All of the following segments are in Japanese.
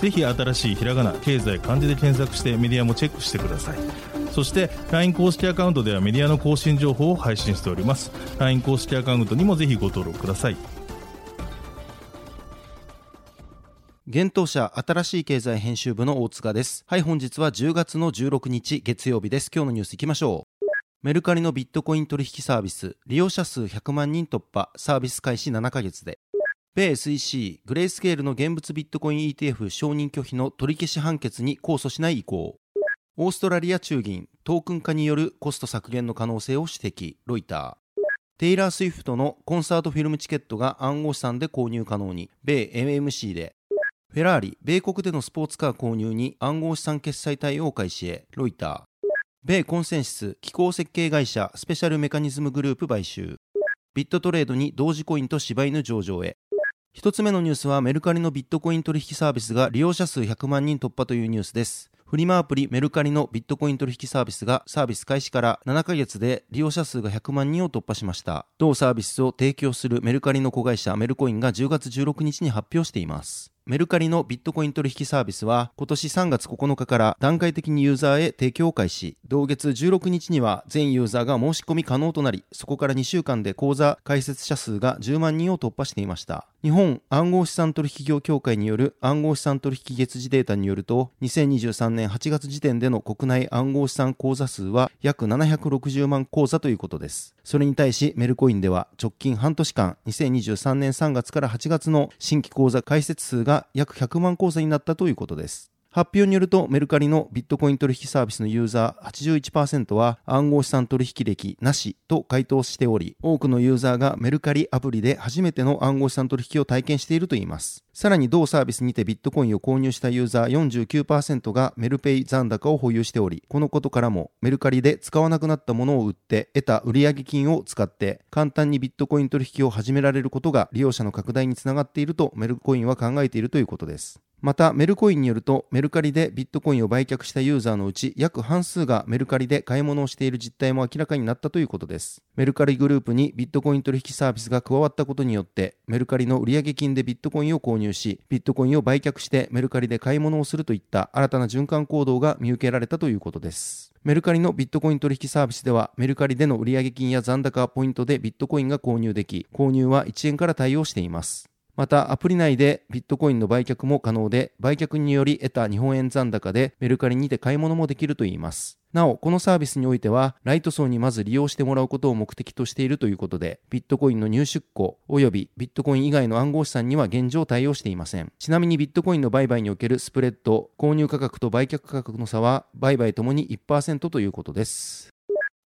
ぜひ新しいひらがな経済漢字で検索してメディアもチェックしてください。そして LINE 公式アカウントではメディアの更新情報を配信しております。LINE 公式アカウントにもぜひご登録ください。現当社新しい経済編集部の大塚です。はい本日は10月の16日月曜日です。今日のニュースいきましょう。メルカリのビットコイン取引サービス利用者数100万人突破サービス開始7ヶ月で。米 SEC グレースケールの現物ビットコイン ETF 承認拒否の取り消し判決に控訴しない意向。オーストラリア中銀トークン化によるコスト削減の可能性を指摘。ロイター。テイラー・スウィフトのコンサートフィルムチケットが暗号資産で購入可能に。米 MMC で。フェラーリ米国でのスポーツカー購入に暗号資産決済対応開始へ。ロイター。米コンセンシス気候設計会社スペシャルメカニズムグループ買収。ビットトレードに同時コインと柴犬上場へ。一つ目のニュースはメルカリのビットコイン取引サービスが利用者数100万人突破というニュースですフリマアプリメルカリのビットコイン取引サービスがサービス開始から7ヶ月で利用者数が100万人を突破しました。同サービスを提供するメルカリの子会社メルコインが10月16日に発表しています。メルカリのビットコイン取引サービスは今年3月9日から段階的にユーザーへ提供を開始。同月16日には全ユーザーが申し込み可能となり、そこから2週間で口座開設者数が10万人を突破していました。日本暗号資産取引業協会による暗号資産取引月次データによると、2023年8月時点での国内暗号資産口座数は約760万口座ということです。それに対しメルコインでは直近半年間、2023年3月から8月の新規口座開設数が約100万口座になったということです。発表によるとメルカリのビットコイン取引サービスのユーザー81%は暗号資産取引歴なしと回答しており、多くのユーザーがメルカリアプリで初めての暗号資産取引を体験しているといいます。さらに同サービスにてビットコインを購入したユーザー49%がメルペイ残高を保有しており、このことからもメルカリで使わなくなったものを売って得た売上金を使って簡単にビットコイン取引を始められることが利用者の拡大につながっているとメルコインは考えているということです。また、メルコインによると、メルカリでビットコインを売却したユーザーのうち、約半数がメルカリで買い物をしている実態も明らかになったということです。メルカリグループにビットコイン取引サービスが加わったことによって、メルカリの売上金でビットコインを購入し、ビットコインを売却してメルカリで買い物をするといった新たな循環行動が見受けられたということです。メルカリのビットコイン取引サービスでは、メルカリでの売上金や残高ポイントでビットコインが購入でき、購入は1円から対応しています。また、アプリ内でビットコインの売却も可能で、売却により得た日本円残高でメルカリにて買い物もできるといいます。なお、このサービスにおいては、ライト層にまず利用してもらうことを目的としているということで、ビットコインの入出庫及びビットコイン以外の暗号資産には現状対応していません。ちなみにビットコインの売買におけるスプレッド、購入価格と売却価格の差は、売買ともに1%ということです。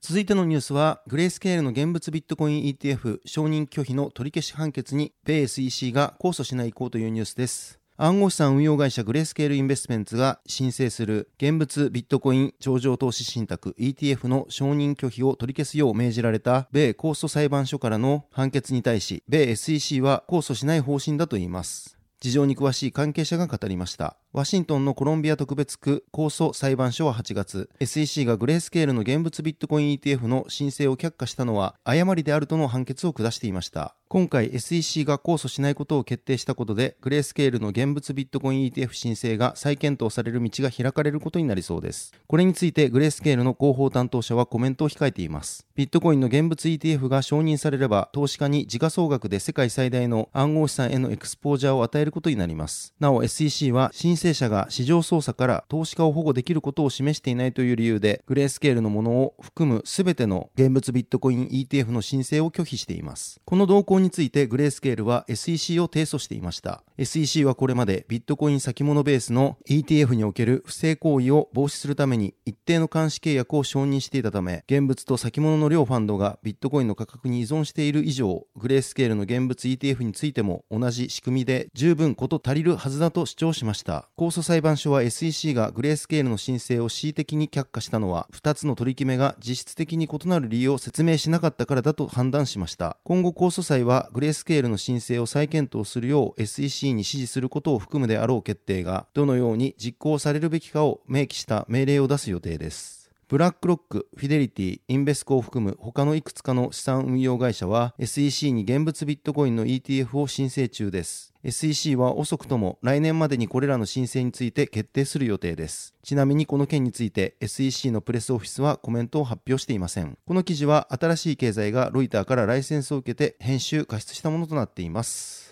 続いてのニュースは、グレースケールの現物ビットコイン ETF 承認拒否の取り消し判決に、米 SEC が控訴しない意向というニュースです。暗号資産運用会社グレースケールインベストメンツが申請する現物ビットコイン上場投資信託 ETF の承認拒否を取り消すよう命じられた米控訴裁判所からの判決に対し、米 SEC は控訴しない方針だといいます。事情に詳しい関係者が語りました。ワシントンのコロンビア特別区控訴裁判所は8月、SEC がグレースケールの現物ビットコイン ETF の申請を却下したのは誤りであるとの判決を下していました。今回 SEC が控訴しないことを決定したことで、グレースケールの現物ビットコイン ETF 申請が再検討される道が開かれることになりそうです。これについてグレースケールの広報担当者はコメントを控えています。ビットコインの現物 ETF が承認されれば、投資家に時価総額で世界最大の暗号資産へのエクスポージャーを与えることになります。なお SEC は申請者が市場操作から投資家を保護できることを示していないという理由で、グレースケールのものを含む全ての現物ビットコイン ETF の申請を拒否しています。この動向についてグレースケールは SEC を提訴していました。SEC はこれまでビットコイン先物ベースの ETF における不正行為を防止するために一定の監視契約を承認していたため、現物と先物の両ファンドがビットコインの価格に依存している以上、グレースケールの現物 ETF についても同じ仕組みで十分こと足りるはずだと主張しました。控訴裁判所は SEC がグレースケールの申請を恣意的に却下したのは、2つの取り決めが実質的に異なる理由を説明しなかったからだと判断しました。今後控訴裁はグレースケールの申請を再検討するよう SEC に指示することを含むであろう決定が、どのように実行されるべきかを明記した命令を出す予定です。ブラックロック、フィデリティ、インベスコを含む他のいくつかの資産運用会社は SEC に現物ビットコインの ETF を申請中です。SEC は遅くとも来年までにこれらの申請について決定する予定です。ちなみにこの件について SEC のプレスオフィスはコメントを発表していません。この記事は新しい経済がロイターからライセンスを受けて編集、加筆したものとなっています。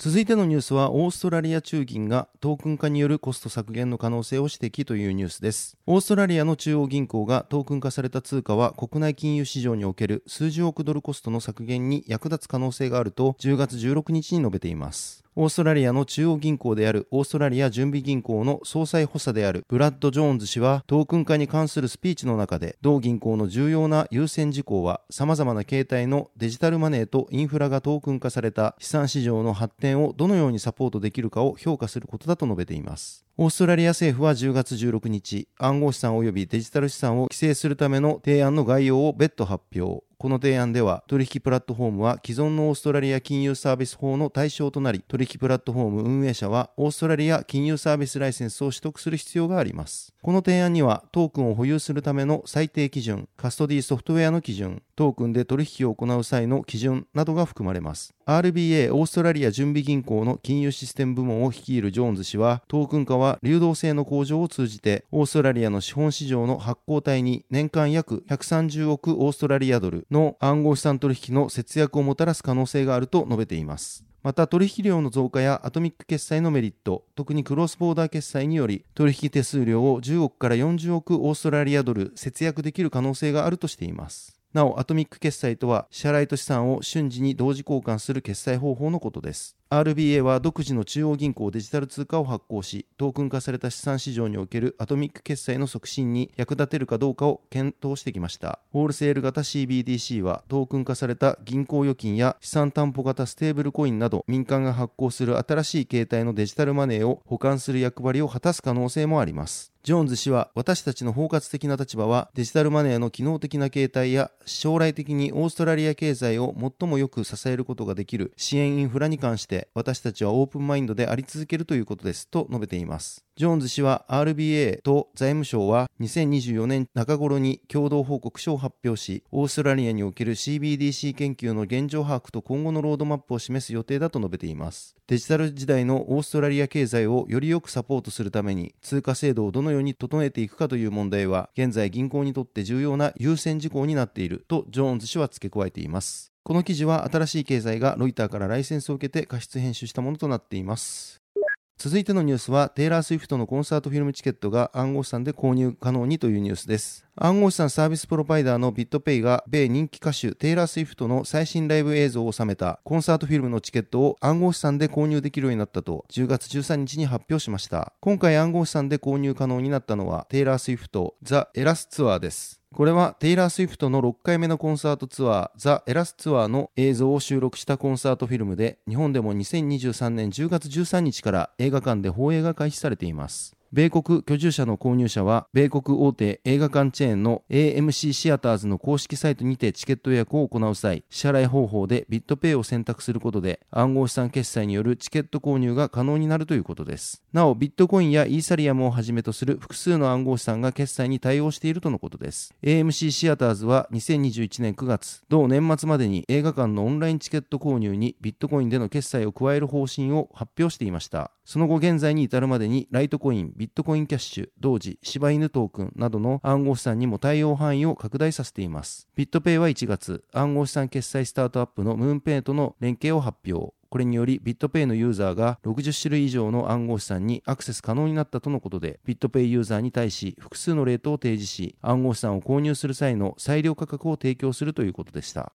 続いてのニュースは、オーストラリア中銀がトークン化によるコスト削減の可能性を指摘というニュースです。オーストラリアの中央銀行がトークン化された通貨は国内金融市場における数十億ドルコストの削減に役立つ可能性があると10月16日に述べています。オーストラリアの中央銀行であるオーストラリア準備銀行の総裁補佐であるブラッド・ジョーンズ氏はトークン化に関するスピーチの中で同銀行の重要な優先事項は様々な形態のデジタルマネーとインフラがトークン化された資産市場の発展をどのようにサポートできるかを評価することだと述べています。オーストラリア政府は10月16日、暗号資産及びデジタル資産を規制するための提案の概要を別途発表。この提案では、取引プラットフォームは既存のオーストラリア金融サービス法の対象となり、取引プラットフォーム運営者はオーストラリア金融サービスライセンスを取得する必要があります。この提案には、トークンを保有するための最低基準、カストディソフトウェアの基準、トークンで取引を行う際の基準などが含まれます。RBA オーストラリア準備銀行の金融システム部門を率いるジョーンズ氏は、トークン化は流動性の向上を通じて、オーストラリアの資本市場の発行体に年間約130億オーストラリアドルの暗号資産取引の節約をもたらす可能性があると述べています。また取引量の増加やアトミック決済のメリット、特にクロスボーダー決済により取引手数料を10億から40億オーストラリアドル節約できる可能性があるとしています。なお、アトミック決済とは支払いと資産を瞬時に同時交換する決済方法のことです。RBA は独自の中央銀行デジタル通貨を発行し、トークン化された資産市場におけるアトミック決済の促進に役立てるかどうかを検討してきました。ホールセール型 CBDC はトークン化された銀行預金や資産担保型ステーブルコインなど民間が発行する新しい形態のデジタルマネーを保管する役割を果たす可能性もあります。ジョーンズ氏は私たちの包括的な立場はデジタルマネーの機能的な形態や将来的にオーストラリア経済を最もよく支えることができる支援インフラに関してて私たちはオープンマインドであり続けるということですと述べています。ジョーンズ氏は RBA と財務省は2024年中頃に共同報告書を発表し、オーストラリアにおける CBDC 研究の現状把握と今後のロードマップを示す予定だと述べています。デジタル時代のオーストラリア経済をよりよくサポートするために通貨制度をどのように整えていくかという問題は現在銀行にとって重要な優先事項になっているとジョーンズ氏は付け加えています。この記事は新しい経済がロイターからライセンスを受けて過失編集したものとなっています。続いてのニュースは、テイラー・スウィフトのコンサートフィルムチケットが暗号資産で購入可能にというニュースです。暗号資産サービスプロバイダーのビットペイが、米人気歌手テイラー・スウィフトの最新ライブ映像を収めたコンサートフィルムのチケットを暗号資産で購入できるようになったと、10月13日に発表しました。今回暗号資産で購入可能になったのは、テイラー・スウィフト The Eras Tour です。これはテイラー・スウィフトの6回目のコンサートツアー、 The Eras Tour の映像を収録したコンサートフィルムで、日本でも2023年10月13日から映画館で放映が開始されています。米国居住者の購入者は、米国大手映画館チェーンの AMC シアターズの公式サイトにてチケット予約を行う際、支払い方法でビットペイを選択することで、暗号資産決済によるチケット購入が可能になるということです。なお、ビットコインやイーサリアムをはじめとする複数の暗号資産が決済に対応しているとのことです。AMC シアターズは2021年9月、同年末までに映画館のオンラインチケット購入にビットコインでの決済を加える方針を発表していました。その後現在に至るまでにライトコイン、ビットコインキャッシュ、ドージ、シバイヌトークンなどの暗号資産にも対応範囲を拡大させています。ビットペイは1月、暗号資産決済スタートアップのムーンペイとの連携を発表。これによりビットペイのユーザーが60種類以上の暗号資産にアクセス可能になったとのことで、ビットペイユーザーに対し複数のレートを提示し、暗号資産を購入する際の裁量価格を提供するということでした。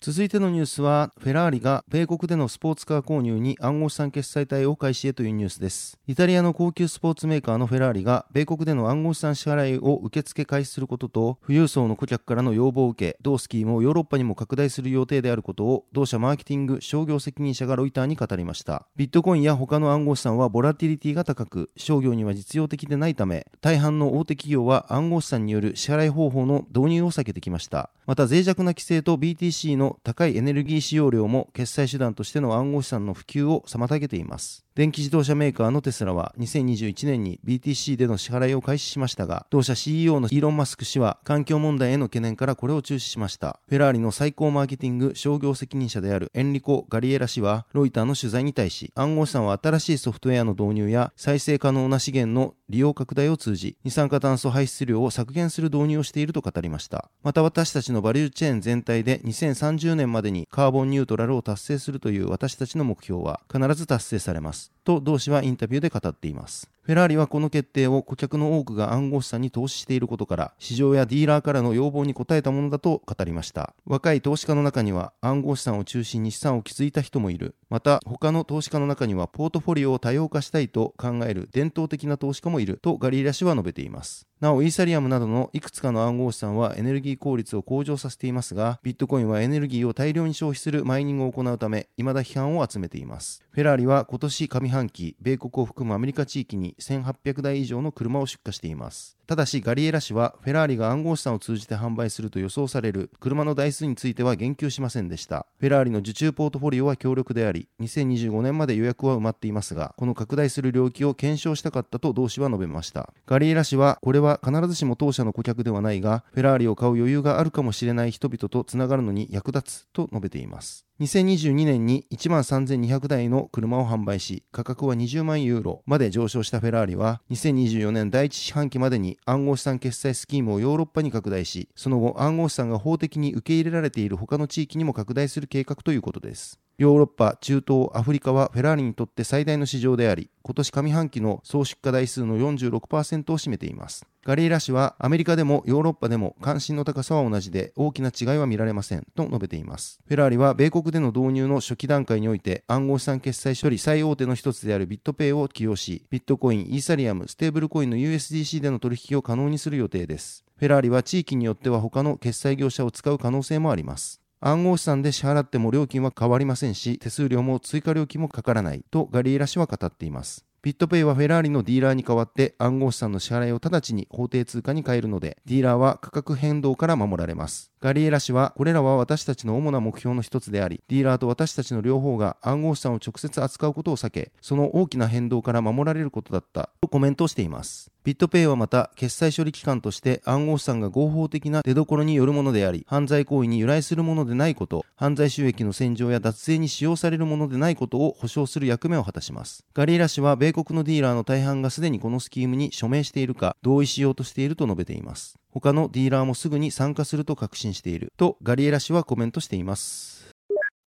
続いてのニュースは、フェラーリが米国でのスポーツカー購入に暗号資産決済体を開始へというニュースです。イタリアの高級スポーツメーカーのフェラーリが、米国での暗号資産支払いを受付開始することと、富裕層の顧客からの要望を受け、同スキームをヨーロッパにも拡大する予定であることを、同社マーケティング商業責任者がロイターに語りました。ビットコインや他の暗号資産はボラティリティが高く、商業には実用的でないため、大半の大手企業は暗号資産による支払い方法の導入を避けてきました。また脆弱な規制と BTC の高いエネルギー使用量も決済手段としての暗号資産の普及を妨げています。電気自動車メーカーのテスラは2021年に BTC での支払いを開始しましたが、同社 CEO のイーロン・マスク氏は環境問題への懸念からこれを中止しました。フェラーリの最高マーケティング商業責任者であるエンリコ・ガリエラ氏は、ロイターの取材に対し、暗号資産は新しいソフトウェアの導入や再生可能な資源の利用拡大を通じ、二酸化炭素排出量を削減する導入をしていると語りました。また私たちのバリューチェーン全体で2030年までにカーボンニュートラルを達成するという私たちの目標は必ず達成されます。と同氏はインタビューで語っています。フェラーリはこの決定を顧客の多くが暗号資産に投資していることから、市場やディーラーからの要望に応えたものだと語りました。若い投資家の中には暗号資産を中心に資産を築いた人もいる。また、他の投資家の中にはポートフォリオを多様化したいと考える伝統的な投資家もいるとガリーラ氏は述べています。なお、イーサリアムなどのいくつかの暗号資産はエネルギー効率を向上させていますが、ビットコインはエネルギーを大量に消費するマイニングを行うため、未だ批判を集めています。フェラーリは今年上半期、米国を含むアメリカ地域に1800台以上の車を出荷しています。ただし、ガリエラ氏は、フェラーリが暗号資産を通じて販売すると予想される車の台数については言及しませんでした。フェラーリの受注ポートフォリオは強力であり、2025年まで予約は埋まっていますが、この拡大する領域を検証したかったと同氏は述べました。ガリエラ氏は、これは必ずしも当社の顧客ではないが、フェラーリを買う余裕があるかもしれない人々とつながるのに役立つと述べています。2022年に1万3200台の車を販売し、価格は20万ユーロまで上昇したフェラーリは、2024年第1四半期までに暗号資産決済スキームをヨーロッパに拡大し、その後暗号資産が法的に受け入れられている他の地域にも拡大する計画ということです。ヨーロッパ、中東、アフリカはフェラーリにとって最大の市場であり、今年上半期の総出荷台数の46%を占めています。ガリーラ氏はアメリカでもヨーロッパでも関心の高さは同じで大きな違いは見られませんと述べています。フェラーリは米国での導入の初期段階において暗号資産決済処理最大手の一つであるビットペイを起用し、ビットコイン、イーサリアム、ステーブルコインの USDC での取引を可能にする予定です。フェラーリは地域によっては他の決済業者を使う可能性もあります。暗号資産で支払っても料金は変わりませんし、手数料も追加料金もかからないとガリエラ氏は語っています。ビットペイはフェラーリのディーラーに代わって暗号資産の支払いを直ちに法定通貨に変えるので、ディーラーは価格変動から守られます。ガリエラ氏は、これらは私たちの主な目標の一つであり、ディーラーと私たちの両方が暗号資産を直接扱うことを避け、その大きな変動から守られることだったとコメントしています。ビットペイはまた、決済処理機関として暗号資産が合法的な出所によるものであり、犯罪行為に由来するものでないこと、犯罪収益の洗浄や脱税に使用されるものでないことを保証する役目を果たします。ガリエラ氏は、米国のディーラーの大半がすでにこのスキームに署名しているか、同意しようとしていると述べています。他のディーラーもすぐに参加すると確信しているとガリエラ氏はコメントしています。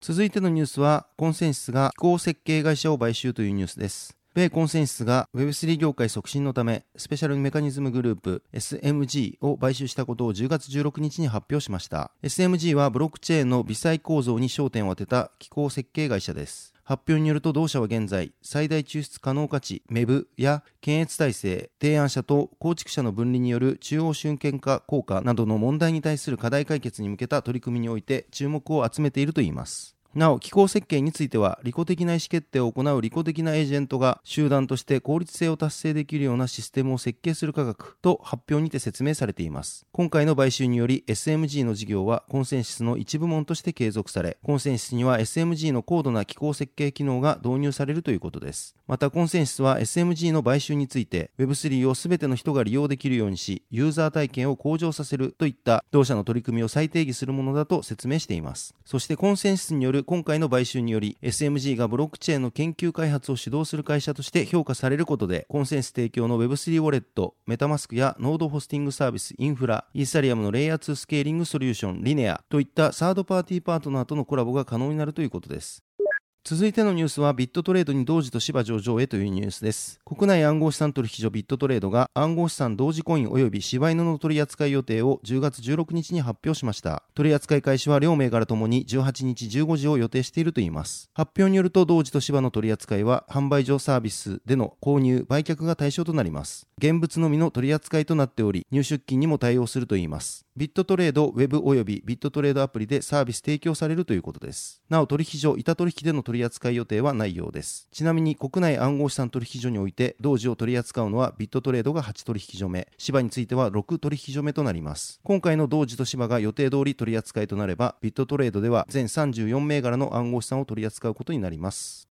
続いてのニュースは、コンセンシスが気候設計会社を買収というニュースです。米コンセンシスが Web3 業界促進のため、スペシャルメカニズムグループ SMG を買収したことを10月16日に発表しました。SMG はブロックチェーンの微細構造に焦点を当てた気候設計会社です。発表によると同社は現在、最大抽出可能価値、メブや検閲体制、提案者と構築者の分離による中央集権化効果などの問題に対する課題解決に向けた取り組みにおいて注目を集めているといいます。なお、機構設計については、利己的な意思決定を行う利己的なエージェントが集団として効率性を達成できるようなシステムを設計する科学と発表にて説明されています。今回の買収により SMG の事業はコンセンシスの一部門として継続され、コンセンシスには SMG の高度な機構設計機能が導入されるということです。また、コンセンシスは SMG の買収について Web3 を全ての人が利用できるようにし、ユーザー体験を向上させるといった同社の取り組みを再定義するものだと説明しています。そしてコンセンシスによる今回の買収により SMG がブロックチェーンの研究開発を指導する会社として評価されることでコンセンス提供の Web3 ウォレット、メタマスクやノードホスティングサービス、インフラ、イーサリアムのレイヤー2スケーリングソリューション、リネアといったサードパーティーパートナーとのコラボが可能になるということです。続いてのニュースはビットトレードにドージとシバ上場へというニュースです。国内暗号資産取引所ビットトレードが暗号資産ドージコイン及びシバイヌの取り扱い予定を10月16日に発表しました。取扱い開始は両銘柄ともに18日15時を予定しているといいます。発表によるとドージとシバの取り扱いは販売所サービスでの購入、売却が対象となります。現物のみの取り扱いとなっており、入出金にも対応するといいます。ビットトレード、ウェブ及びビットトレードアプリでサービス提供されるということです。なお、取引所、板取引での取り扱い予定はないようです。ちなみに、国内暗号資産取引所において、同時を取り扱うのはビットトレードが8取引所目、芝については6取引所目となります。今回の同時と芝が予定通り取り扱いとなれば、ビットトレードでは全34銘柄の暗号資産を取り扱うことになります。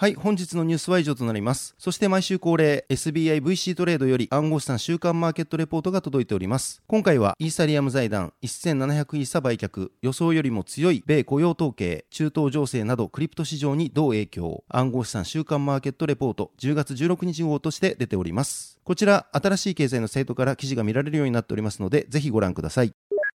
はい、本日のニュースは以上となります。そして毎週恒例、SBIVC トレードより暗号資産週間マーケットレポートが届いております。今回はイーサリアム財団1700イーサ売却、予想よりも強い米雇用統計、中東情勢などクリプト市場にどう影響、暗号資産週間マーケットレポート10月16日号として出ております。こちら、新しい経済のサイトから記事が見られるようになっておりますので、ぜひご覧ください。